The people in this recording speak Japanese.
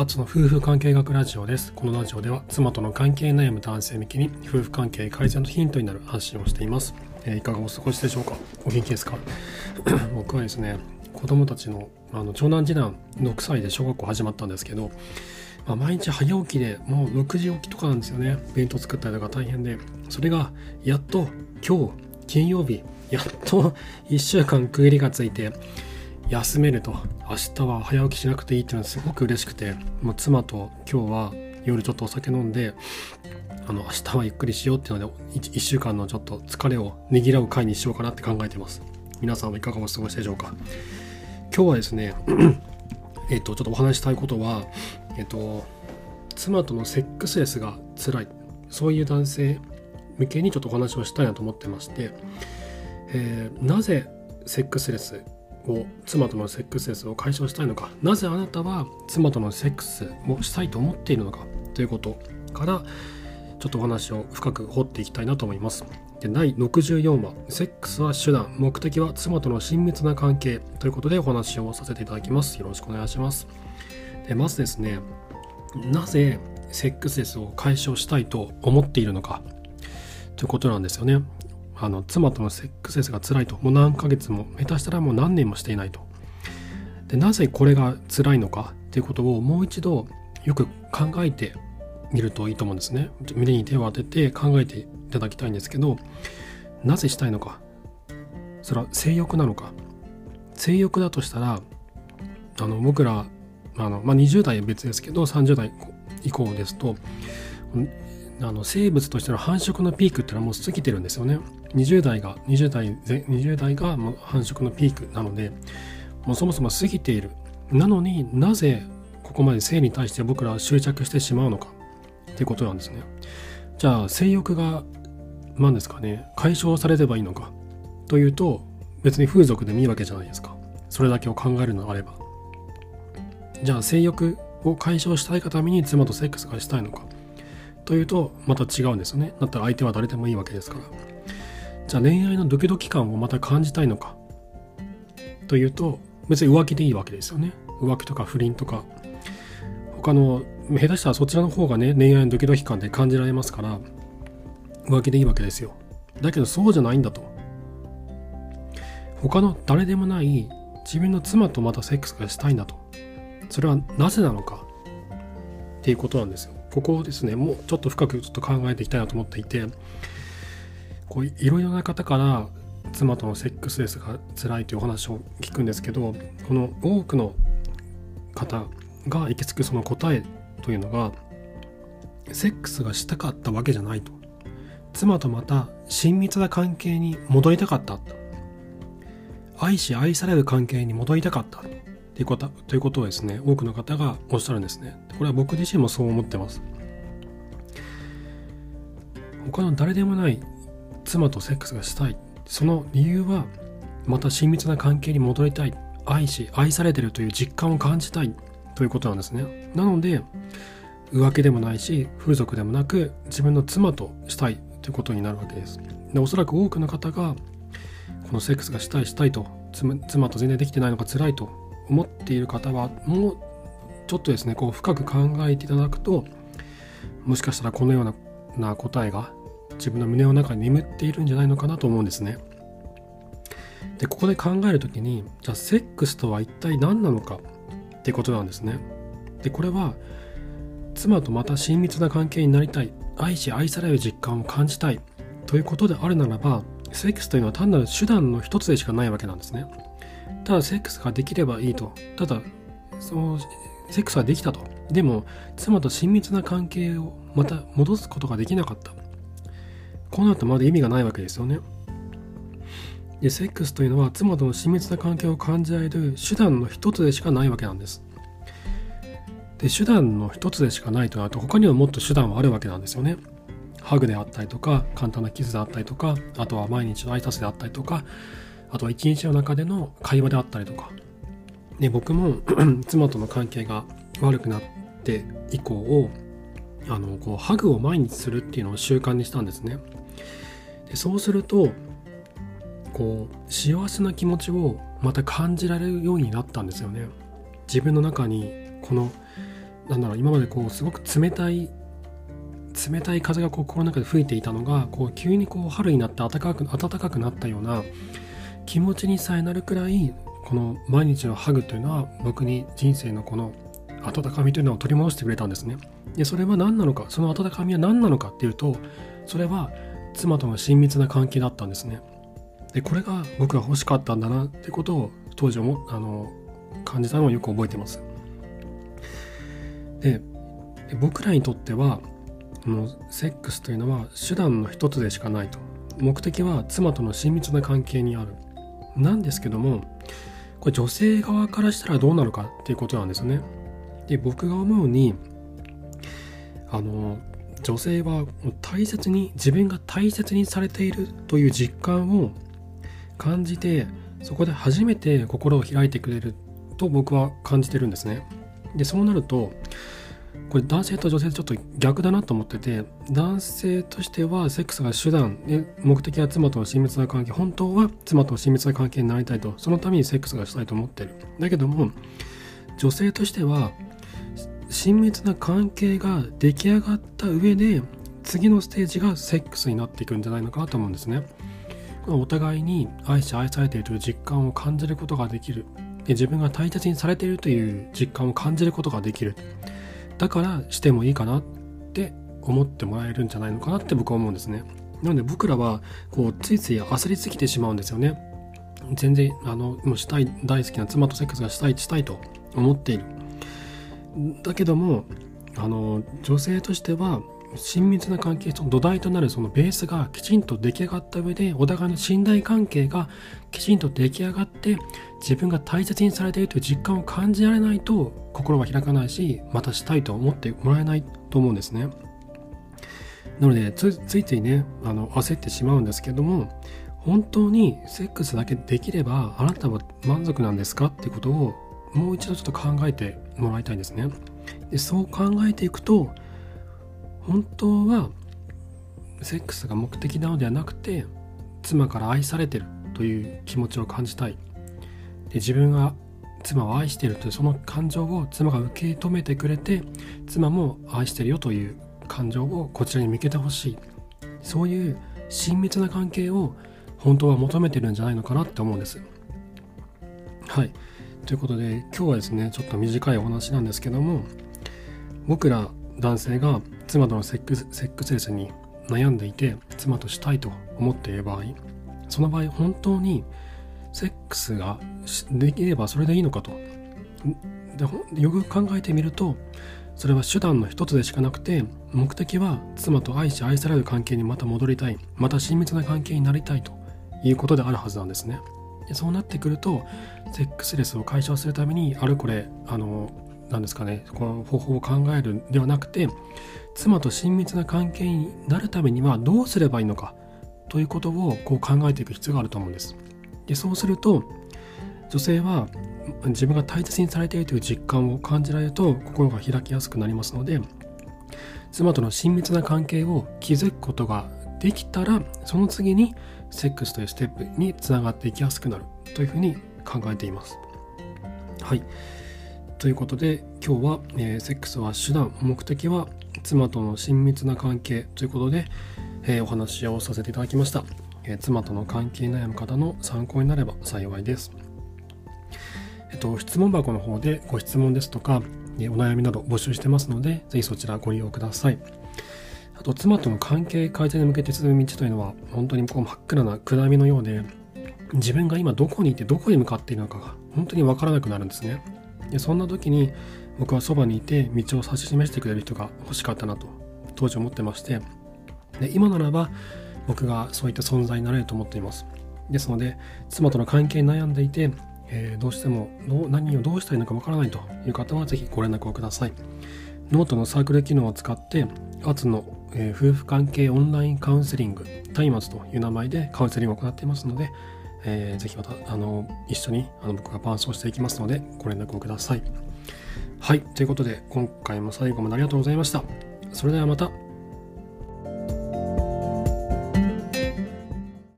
アツの夫婦関係学ラジオです。このラジオでは妻との関係悩む男性向けに夫婦関係改善のヒントになる発信をしています。えー、いかがお過ごしでしょうか？お元気ですか？僕はですね、子供たちのあの長男次男6歳で小学校始まったんですけど、まあ、毎日早起きでもう6時起きとかなんですよね。弁当作ったりとか大変で。それがやっと今日金曜日やっと1週間区切りがついて休めると。明日は早起きしなくていいっていうのはすごく嬉しくて。もう妻と今日は夜ちょっとお酒飲んであの明日はゆっくりしようっていうので 1, 1週間のちょっと疲れをねぎらう回にしようかなって考えてます。皆さんはいかがお過ごしでしょうか。今日はですね えっとちょっとお話したいことはえっと妻とのセックスレスが辛い。そういう男性向けにちょっとお話をしたいなと思ってまして、えー、なぜセックスレスを妻とのセックスレスを解消したいのかなぜあなたは妻とのセックスをしたいと思っているのかということからちょっとお話を深く掘っていきたいなと思います。で第64話「セックスは手段目的は妻との親密な関係」ということでお話をさせていただきます。よろしくお願いします。でまずですねなぜセックスレスを解消したいと思っているのかということなんですよね。あの妻とのセックスレスが辛いともう何ヶ月も下手したらもう何年もしていないと。でなぜこれが辛いのかっていうことをもう一度よく考えてみるといいと思うんですね。胸に手を当てて考えていただきたいんですけどなぜしたいのか。それは性欲なのか。性欲だとしたらあの僕らあの、まあ、20代は別ですけど30代以降ですとあの生物としての繁殖のピークっていうのはもう過ぎてるんですよね。20代が20代20代が繁殖のピークなのでもうそもそも過ぎている。なのになぜここまで性に対して僕らは執着してしまうのかっていうことなんですね。じゃあ性欲が何ですかね解消されればいいのかというと別に風俗でもいいわけじゃないですか。それだけを考えるのであれば。じゃあ性欲を解消したいがために妻とセックスがしたいのか。というとまた違うんですよねだったら相手は誰でもいいわけですからじゃあ恋愛のドキドキ感をまた感じたいのか？というと別に浮気でいいわけですよね。浮気とか不倫とか。他の下手したらそちらの方がね恋愛のドキドキ感で感じられますから浮気でいいわけですよ。だけどそうじゃないんだと。他の誰でもない自分の妻とまたセックスがしたいんだと。それはなぜなのか？っていうことなんですよ。ここをですねもうちょっと深くちょっと考えていきたいなと思っていて。こういろいろな方から妻とのセックスレスが辛いというお話を聞くんですけどこの多くの方が行き着くその答えというのがセックスがしたかったわけじゃないと。妻とまた親密な関係に戻りたかった愛し愛される関係に戻りたかったと。いうことということをですね多くの方がおっしゃるんですね。これは僕自身もそう思ってます。他の誰でもない妻とセックスがしたい。その理由はまた親密な関係に戻りたい。愛し愛されてるという実感を感じたい。ということなんですね。なので浮気でもないし風俗でもなく自分の妻としたい。ということになるわけです。でおそらく多くの方がこのセックスがしたいしたいと妻と全然できてないのが辛いと思っている方はもうちょっとですねこう深く考えていただくともしかしたらこのような答えが自分の胸の中に眠っているんじゃないのかなと思うんですね。でここで考える時にじゃあセックスとは一体何なのかってことなんですね。でこれは妻とまた親密な関係になりたい愛し愛される実感を感じたいということであるならばセックスというのは単なる手段の一つでしかないわけなんですね。ただセックスができればいいと。ただ、その、セックスができたと。でも、妻と親密な関係をまた戻すことができなかった。こうなるとまだ意味がないわけですよね。で、セックスというのは妻との親密な関係を感じられる手段の一つでしかないわけなんです。で、手段の一つでしかないとなると、他にはもっと手段はあるわけなんですよね。ハグであったりとか、簡単なキスであったりとか、あとは毎日の挨拶であったりとか、あとは一日の中での会話であったりとか、で僕も 妻との関係が悪くなって以降をあのこうハグを毎日するっていうのを習慣にしたんですねでそうするとこう幸せな気持ちをまた感じられるようになったんですよね自分の中にこのなんだろう今までこうすごく冷たい冷たい風がこう心の中で吹いていたのがこう急にこう春になって暖かく暖かくなったような気持ちにさえなるくらいこの毎日のハグというのは僕に人生のこの温かみというのを取り戻してくれたんですね。でそれは何なのかその温かみは何なのかっていうとそれは妻との親密な関係だったんですね。でこれが僕が欲しかったんだなってことを当時もあの感じたのをよく覚えてます。で僕らにとってはのセックスというのは手段の一つでしかないと目的は妻との親密な関係にあるなんですけどもこれ女性側からしたらどうなのかっていうことなんですよねで僕が思うにあの女性は大切に自分が大切にされているという実感を感じてそこで初めて心を開いてくれると僕は感じてるんですね。でそうなるとこれ男性と女性ちょっと逆だなと思ってて男性としてはセックスが手段で目的は妻との親密な関係本当は妻との親密な関係になりたいとそのためにセックスがしたいと思ってる。だけども女性としては親密な関係が出来上がった上で次のステージがセックスになっていくんじゃないのかなと思うんですね。お互いに愛し愛されているという実感を感じることができる。で自分が大切にされているという実感を感じることができる。だからしてもいいかなって思ってもらえるんじゃないのかなって僕は思うんですね。なので僕らはこうついつい焦りすぎてしまうんですよね。全然あのもうしたい大好きな妻とセックスがしたいしたいと思っている。だけどもあの女性としては親密な関係その土台となるそのベースがきちんと出来上がった上でお互いの信頼関係がきちんと出来上がって自分が大切にされているという実感を感じられないと心は開かないしまたしたいと思ってもらえないと思うんですね。なのでついついねあの焦ってしまうんですけども本当にセックスだけできればあなたは満足なんですか？ってことをもう一度ちょっと考えてもらいたいんですね。でそう考えていくと本当はセックスが目的なのではなくて妻から愛されてるという気持ちを感じたい。で自分が妻を愛しているというその感情を妻が受け止めてくれて妻も愛してるよという感情をこちらに向けてほしい。そういう親密な関係を本当は求めてるんじゃないのかなって思うんです。はい。ということで今日はですねちょっと短いお話なんですけども僕ら男性が妻とのセックスセックスレスに悩んでいて妻としたいと思っている場合その場合本当にセックスができればそれでいいのかと。でよく考えてみるとそれは手段の一つでしかなくて目的は妻と愛し愛される関係にまた戻りたいまた親密な関係になりたいということであるはずなんですね。でそうなってくるとセックスレスを解消するためにあれこれあの何ですかねこの方法を考えるではなくて妻と親密な関係になるためにはどうすればいいのかということをこう考えていく必要があると思うんです。でそうすると女性は自分が大切にされているという実感を感じられると心が開きやすくなりますので妻との親密な関係を築くことができたらその次にセックスというステップにつながっていきやすくなるというふうに考えています。はい。ということで今日は、えー、セックスは手段目的は妻との親密な関係ということで、えー、お話をさせていただきました、えー、妻との関係に悩む方の参考になれば幸いですえっと質問箱の方でご質問ですとか、えお悩みなど募集してますのでぜひそちらご利用くださいあと妻との関係改善に向けて進む道というのは本当にこう真っ暗な暗闇のようで自分が今どこにいてどこに向かっているのかが本当にわからなくなるんですね。でそんな時に僕はそばにいて道を指し示してくれる人が欲しかったなと当時思ってましてで今ならば僕がそういった存在になれると思っています。ですので妻との関係に悩んでいて、えー、どうしても何をどうしたらいいのかわからないという方はぜひご連絡をください。ノートのサークル機能を使ってアツの、えー、夫婦関係オンラインカウンセリング松明という名前でカウンセリングを行っていますのでえー、ぜひまたあの一緒にあの僕が伴走していきますのでご連絡をください。はい、ということで今回も最後までありがとうございました。それではまた。